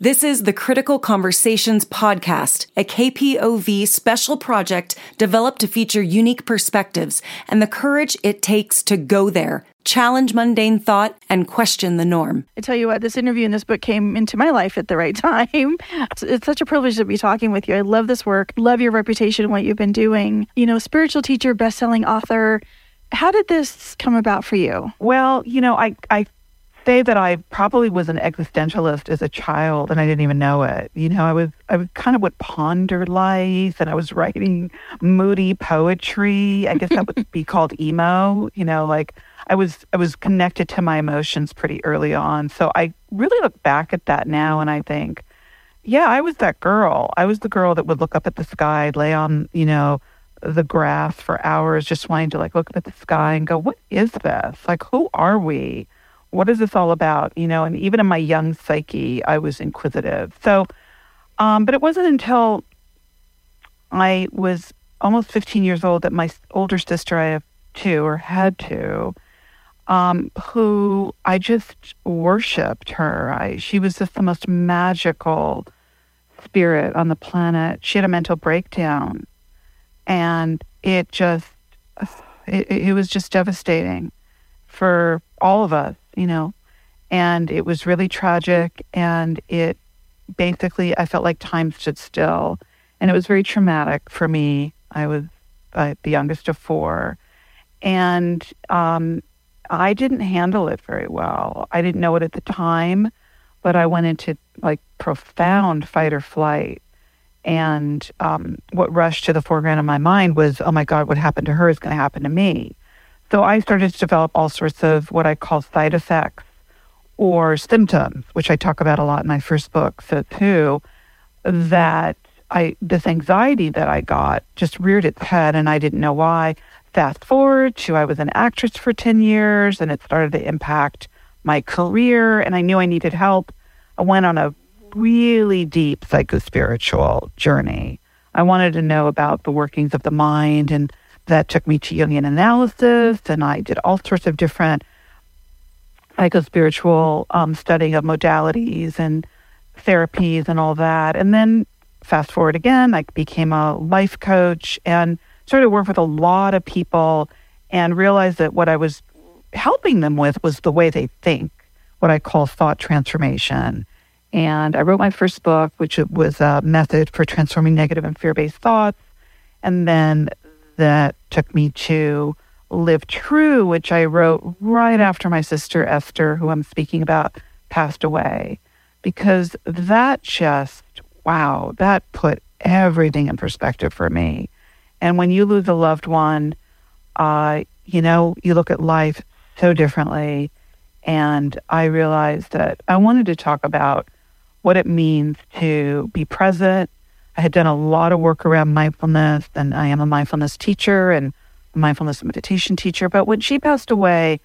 This is the Critical Conversations Podcast, a KPOV special project developed to feature unique perspectives and the courage it takes to go there, challenge mundane thought, and question the norm. I tell you what, this interview and this book came into my life at the right time. It's, it's such a privilege to be talking with you. I love this work, love your reputation and what you've been doing. You know, spiritual teacher, best-selling author. How did this come about for you? Well, you know, I, I say that I probably was an existentialist as a child and I didn't even know it. You know, I was I kind of would ponder life and I was writing moody poetry. I guess that would be called emo, you know, like I was I was connected to my emotions pretty early on. So I really look back at that now and I think, yeah, I was that girl. I was the girl that would look up at the sky, lay on, you know, the grass for hours just wanting to like look up at the sky and go, what is this? Like who are we? What is this all about? You know, and even in my young psyche, I was inquisitive. So, um, but it wasn't until I was almost 15 years old that my older sister, I have two or had two, um, who I just worshipped her. I, she was just the most magical spirit on the planet. She had a mental breakdown, and it just, it, it was just devastating for all of us you know, and it was really tragic. And it basically, I felt like time stood still. And it was very traumatic for me. I was uh, the youngest of four. And um, I didn't handle it very well. I didn't know it at the time, but I went into like profound fight or flight. And um, what rushed to the foreground of my mind was, oh my God, what happened to her is going to happen to me. So I started to develop all sorts of what I call side effects or symptoms, which I talk about a lot in my first book, so too, that I this anxiety that I got just reared its head and I didn't know why. Fast forward to I was an actress for 10 years and it started to impact my career and I knew I needed help. I went on a really deep psychospiritual journey. I wanted to know about the workings of the mind and that took me to Jungian analysis, and I did all sorts of different psychospiritual um, studying of modalities and therapies and all that. And then fast forward again, I became a life coach and started to work with a lot of people and realized that what I was helping them with was the way they think, what I call thought transformation. And I wrote my first book, which was a method for transforming negative and fear based thoughts. And then that took me to Live True, which I wrote right after my sister Esther, who I'm speaking about, passed away. Because that just, wow, that put everything in perspective for me. And when you lose a loved one, uh, you know, you look at life so differently. And I realized that I wanted to talk about what it means to be present I had done a lot of work around mindfulness, and I am a mindfulness teacher and mindfulness meditation teacher. But when she passed away,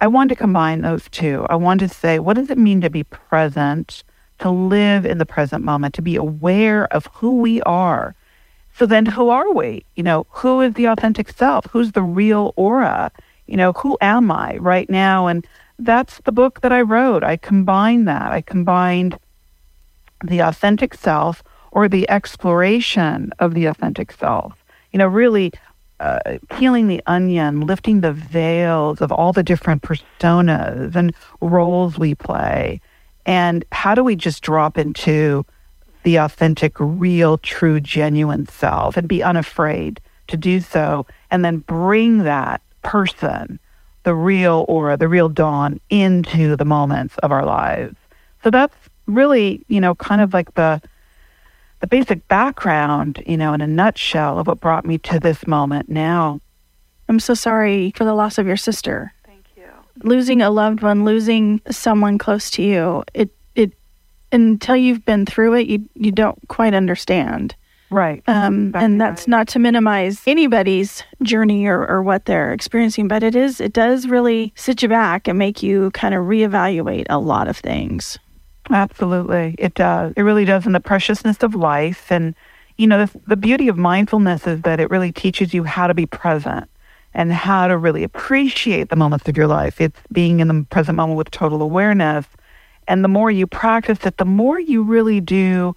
I wanted to combine those two. I wanted to say, what does it mean to be present, to live in the present moment, to be aware of who we are? So then, who are we? You know, who is the authentic self? Who's the real Ora? You know, who am I right now? And that's the book that I wrote. I combined that. I combined the authentic self or the exploration of the authentic self. You know, really uh, peeling the onion, lifting the veils of all the different personas and roles we play. And how do we just drop into the authentic, real, true, genuine self and be unafraid to do so and then bring that person, the real Ora, the real dawn into the moments of our lives. So that's really, you know, kind of like the the basic background, you know, in a nutshell of what brought me to this moment now. I'm so sorry for the loss of your sister. Thank you. Losing a loved one, losing someone close to you, it it until you've been through it, you you don't quite understand. Right. Um, and that's right. not to minimize anybody's journey or, or what they're experiencing, but it is it does really sit you back and make you kind of reevaluate a lot of things. Absolutely. It does. It really does. And the preciousness of life. And, you know, the, the beauty of mindfulness is that it really teaches you how to be present and how to really appreciate the moments of your life. It's being in the present moment with total awareness. And the more you practice it, the more you really do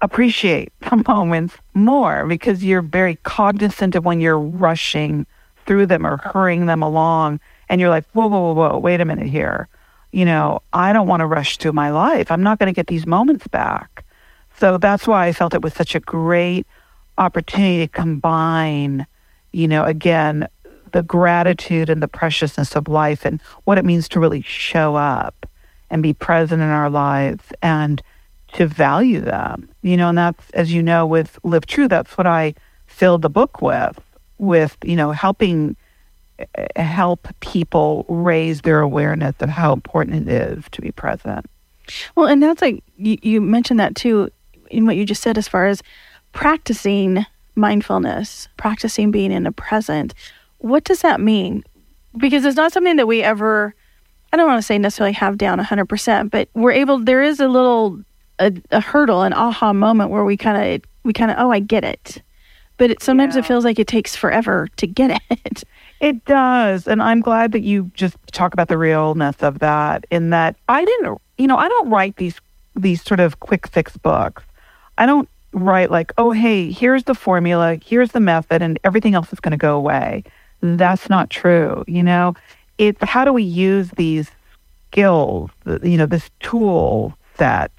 appreciate the moments more because you're very cognizant of when you're rushing through them or hurrying them along. And you're like, whoa, whoa, whoa, whoa, wait a minute here. You know, I don't want to rush through my life. I'm not going to get these moments back. So that's why I felt it was such a great opportunity to combine, you know, again, the gratitude and the preciousness of life and what it means to really show up and be present in our lives and to value them. You know, and that's, as you know, with Live True, that's what I filled the book with, with, you know, helping help people raise their awareness of how important it is to be present. Well, and that's like, you, you mentioned that too in what you just said as far as practicing mindfulness, practicing being in the present. What does that mean? Because it's not something that we ever, I don't want to say necessarily have down 100%, but we're able, there is a little, a, a hurdle, an aha moment where we kind of, we kind of, oh, I get it. But it, sometimes yeah. it feels like it takes forever to get it. It does. And I'm glad that you just talk about the realness of that in that I didn't, you know, I don't write these, these sort of quick fix books. I don't write like, oh, hey, here's the formula, here's the method, and everything else is going to go away. That's not true. You know, it's how do we use these skills, you know, this tool set,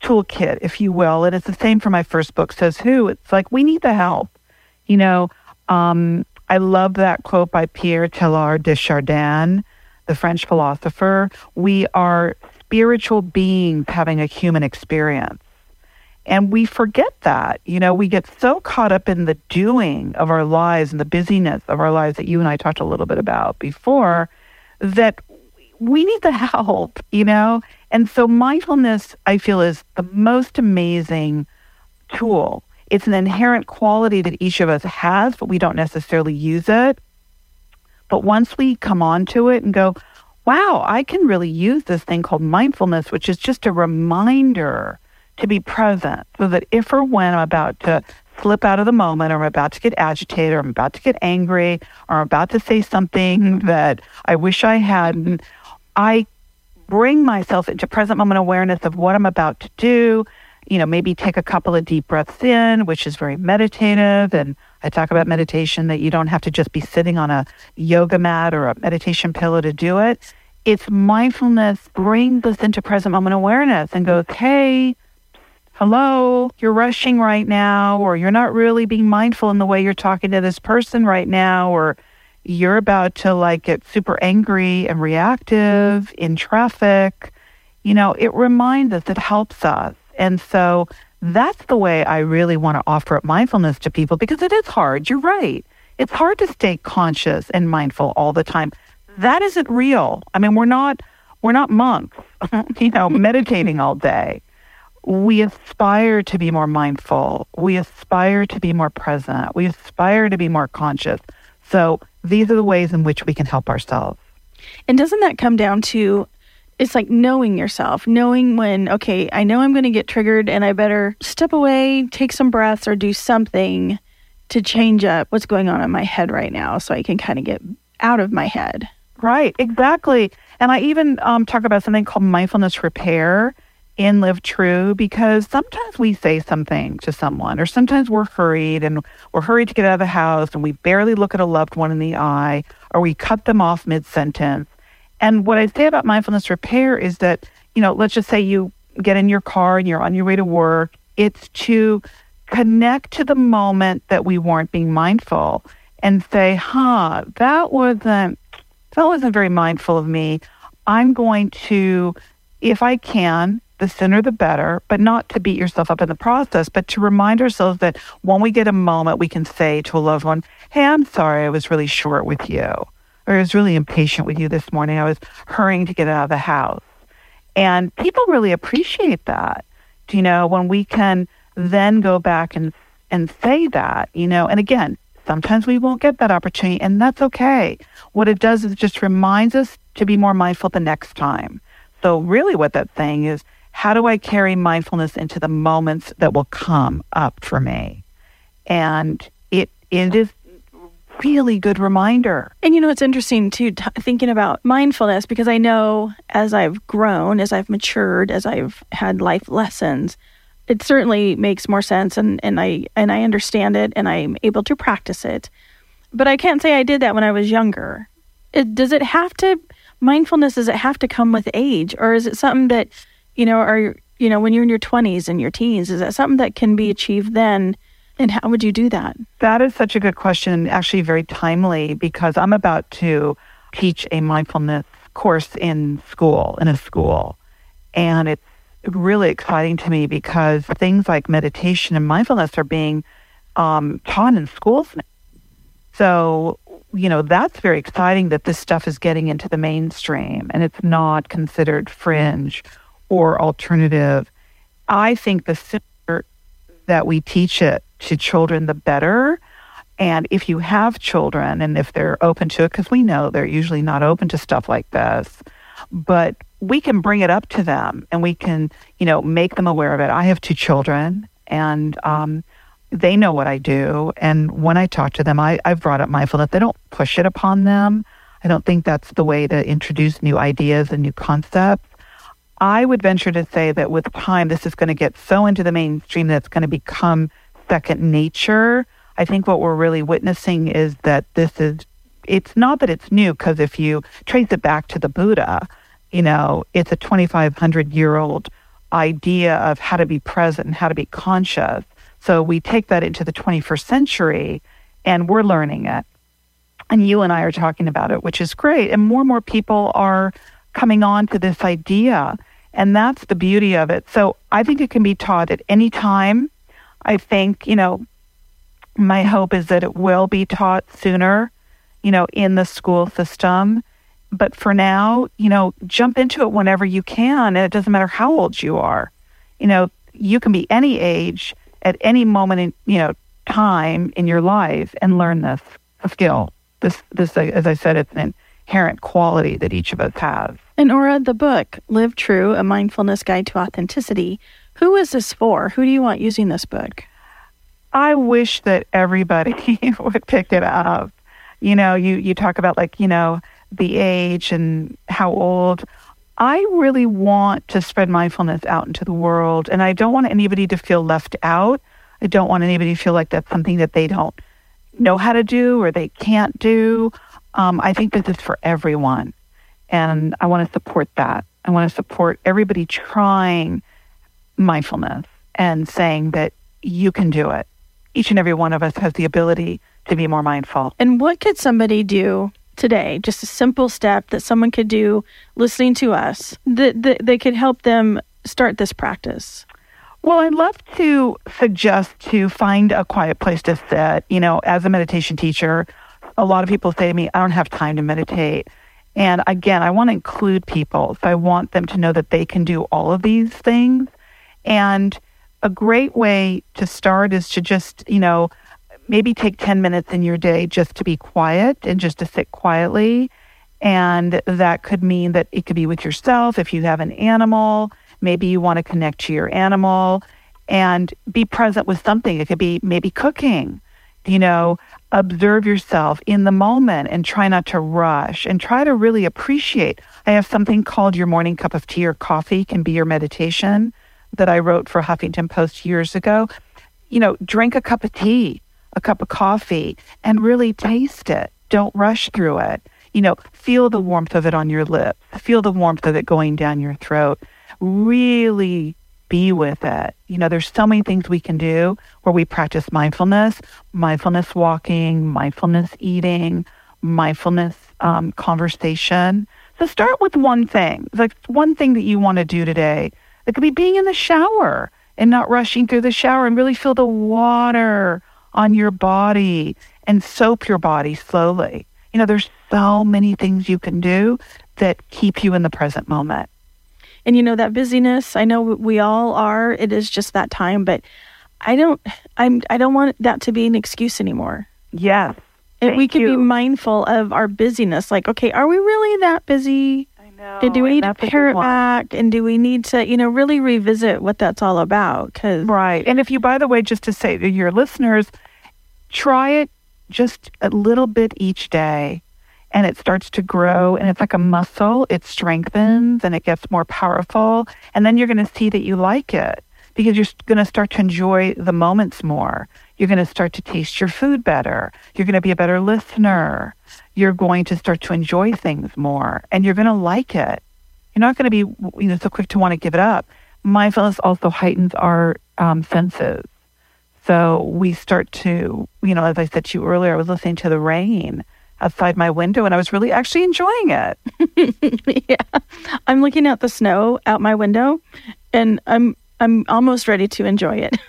toolkit, if you will. And it's the same for my first book, Says Who. It's like we need the help. You know, um, I love that quote by Pierre Teilhard de Chardin, the French philosopher. We are spiritual beings having a human experience. And we forget that. You know, we get so caught up in the doing of our lives and the busyness of our lives that you and I talked a little bit about before that we need the help, you know? And so mindfulness, I feel, is the most amazing tool. It's an inherent quality that each of us has, but we don't necessarily use it. But once we come onto it and go, wow, I can really use this thing called mindfulness, which is just a reminder to be present so that if or when I'm about to slip out of the moment or I'm about to get agitated or I'm about to get angry or I'm about to say something that I wish I hadn't, I bring myself into present moment awareness of what I'm about to do. You know, maybe take a couple of deep breaths in, which is very meditative. And I talk about meditation that you don't have to just be sitting on a yoga mat or a meditation pillow to do it. It's mindfulness, bring this into present moment awareness and go, okay, hello, you're rushing right now, or you're not really being mindful in the way you're talking to this person right now, or you're about to like get super angry and reactive in traffic. You know, it reminds us, it helps us. And so that's the way I really want to offer up mindfulness to people because it is hard. You're right. It's hard to stay conscious and mindful all the time. That isn't real. I mean, we're not we're not monks, you know, meditating all day we aspire to be more mindful. We aspire to be more present. We aspire to be more conscious. So these are the ways in which we can help ourselves. And doesn't that come down to it's like knowing yourself, knowing when, okay, I know I'm going to get triggered and I better step away, take some breaths, or do something to change up what's going on in my head right now so I can kind of get out of my head. Right, exactly. And I even um, talk about something called mindfulness repair in Live True because sometimes we say something to someone, or sometimes we're hurried and we're hurried to get out of the house and we barely look at a loved one in the eye, or we cut them off mid sentence. And what I say about mindfulness repair is that, you know, let's just say you get in your car and you're on your way to work, it's to connect to the moment that we weren't being mindful and say, huh, that wasn't that wasn't very mindful of me. I'm going to, if I can, the sooner the better, but not to beat yourself up in the process, but to remind ourselves that when we get a moment, we can say to a loved one, Hey, I'm sorry I was really short with you, I was really impatient with you this morning. I was hurrying to get out of the house. And people really appreciate that, you know, when we can then go back and, and say that, you know, and again, sometimes we won't get that opportunity, and that's okay. What it does is just reminds us to be more mindful the next time. So, really, what that's saying is how do I carry mindfulness into the moments that will come up for me? And it it is really good reminder. And you know, it's interesting too, t- thinking about mindfulness because I know as I've grown, as I've matured, as I've had life lessons, it certainly makes more sense and, and I and I understand it and I'm able to practice it. But I can't say I did that when I was younger. It, does it have to mindfulness does it have to come with age or is it something that you know are you know when you're in your 20s and your teens is that something that can be achieved then and how would you do that that is such a good question actually very timely because i'm about to teach a mindfulness course in school in a school and it's really exciting to me because things like meditation and mindfulness are being um, taught in schools now. So, you know, that's very exciting that this stuff is getting into the mainstream and it's not considered fringe or alternative. I think the sooner that we teach it to children, the better. And if you have children and if they're open to it, because we know they're usually not open to stuff like this, but we can bring it up to them and we can, you know, make them aware of it. I have two children and um, they know what I do. And when I talk to them, I, I've brought up mindfulness. They don't push it upon them. I don't think that's the way to introduce new ideas and new concepts. I would venture to say that with time, this is going to get so into the mainstream that it's going to become second nature. I think what we're really witnessing is that this is, it's not that it's new, because if you trace it back to the Buddha, you know, it's a 2,500 year old idea of how to be present and how to be conscious. So we take that into the 21st century and we're learning it. And you and I are talking about it, which is great. And more and more people are coming on to this idea. And that's the beauty of it. So I think it can be taught at any time. I think, you know, my hope is that it will be taught sooner, you know, in the school system. But for now, you know, jump into it whenever you can. And it doesn't matter how old you are. You know, you can be any age at any moment in, you know, time in your life and learn this skill. This, this, as I said, it's an inherent quality that each of us has. And Ora, the book, Live True, A Mindfulness Guide to Authenticity, who is this for? Who do you want using this book? I wish that everybody would pick it up. You know, you, you talk about like, you know, the age and how old. I really want to spread mindfulness out into the world, and I don't want anybody to feel left out. I don't want anybody to feel like that's something that they don't know how to do or they can't do. Um, I think this is for everyone, and I want to support that. I want to support everybody trying mindfulness and saying that you can do it. Each and every one of us has the ability to be more mindful. And what could somebody do today, just a simple step that someone could do listening to us that, that they could help them start this practice? Well, I'd love to suggest to find a quiet place to sit. You know, as a meditation teacher, a lot of people say to me, I don't have time to meditate. And again, I want to include people. So I want them to know that they can do all of these things. And a great way to start is to just, you know, maybe take 10 minutes in your day just to be quiet and just to sit quietly. And that could mean that it could be with yourself. If you have an animal, maybe you want to connect to your animal and be present with something. It could be maybe cooking, you know, observe yourself in the moment and try not to rush and try to really appreciate. I have something called your morning cup of tea or coffee can be your meditation that I wrote for Huffington Post years ago. You know, drink a cup of tea a cup of coffee and really taste it. Don't rush through it. You know, feel the warmth of it on your lip, feel the warmth of it going down your throat. Really be with it. You know, there's so many things we can do where we practice mindfulness, mindfulness walking, mindfulness eating, mindfulness um, conversation. So start with one thing, like one thing that you want to do today. It could be being in the shower and not rushing through the shower and really feel the water on your body and soap your body slowly. You know, there's so many things you can do that keep you in the present moment. And you know that busyness, I know we all are. It is just that time, but I don't I'm I don't want that to be an excuse anymore. Yes. And we can you. be mindful of our busyness. Like, okay, are we really that busy? I know. And do we need to pare it back? And do we need to, you know, really revisit what that's all about? Cause right. And if you, by the way, just to say to your listeners, try it just a little bit each day and it starts to grow and it's like a muscle. It strengthens and it gets more powerful. And then you're going to see that you like it because you're going to start to enjoy the moments more. You're going to start to taste your food better. You're going to be a better listener. You're going to start to enjoy things more and you're going to like it. You're not going to be you know so quick to want to give it up. Mindfulness also heightens our um, senses. So we start to, you know, as I said to you earlier, I was listening to the rain outside my window and I was really actually enjoying it. yeah. I'm looking at the snow out my window and I'm I'm almost ready to enjoy it.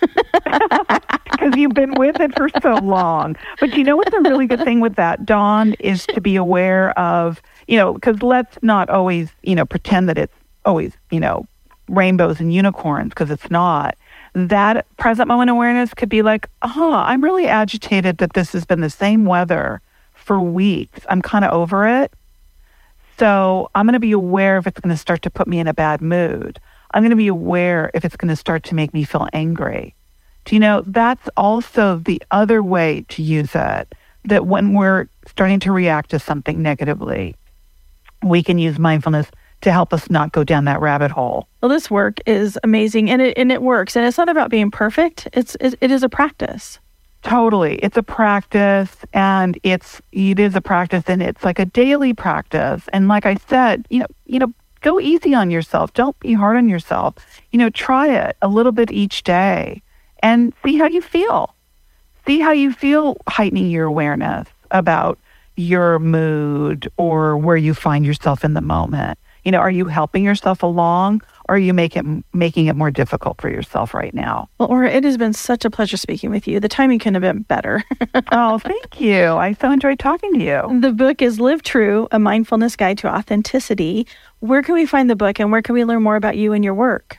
Because you've been with it for so long. But you know what's a really good thing with that, Dawn, is to be aware of, you know, because let's not always, you know, pretend that it's always, you know, rainbows and unicorns because it's not. That present moment awareness could be like, oh, I'm really agitated that this has been the same weather for weeks. I'm kind of over it. So I'm going to be aware if it's going to start to put me in a bad mood. I'm going to be aware if it's going to start to make me feel angry. Do you know, that's also the other way to use it. That when we're starting to react to something negatively, we can use mindfulness to help us not go down that rabbit hole. Well, this work is amazing and it, and it works. And it's not about being perfect, it's, it, it is a practice. Totally. It's a practice and it's it is a practice and it's like a daily practice. And like I said, you know, you know, go easy on yourself. Don't be hard on yourself. You know, try it a little bit each day and see how you feel. See how you feel heightening your awareness about your mood or where you find yourself in the moment. You know, are you helping yourself along or are you make it, making it more difficult for yourself right now? Well, Ora, it has been such a pleasure speaking with you. The timing couldn't have been better. oh, thank you. I so enjoyed talking to you. The book is Live True, a mindfulness guide to authenticity. Where can we find the book and where can we learn more about you and your work?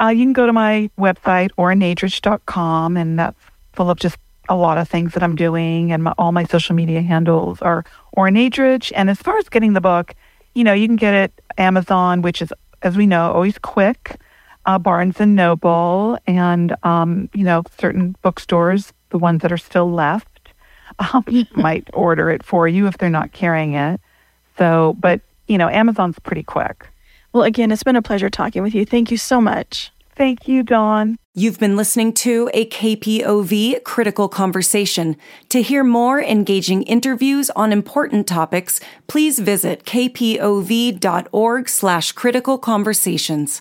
Uh, you can go to my website, oranadrich.com, and that's full of just a lot of things that I'm doing, and my, all my social media handles are Oranadrich. And as far as getting the book, you know, you can get it Amazon, which is, as we know, always quick, uh, Barnes and Noble, and um, you know, certain bookstores, the ones that are still left, um, might order it for you if they're not carrying it. So, but you know, Amazon's pretty quick. Well, again, it's been a pleasure talking with you. Thank you so much. Thank you, Dawn. You've been listening to a KPOV critical conversation. To hear more engaging interviews on important topics, please visit kpov.org slash critical conversations.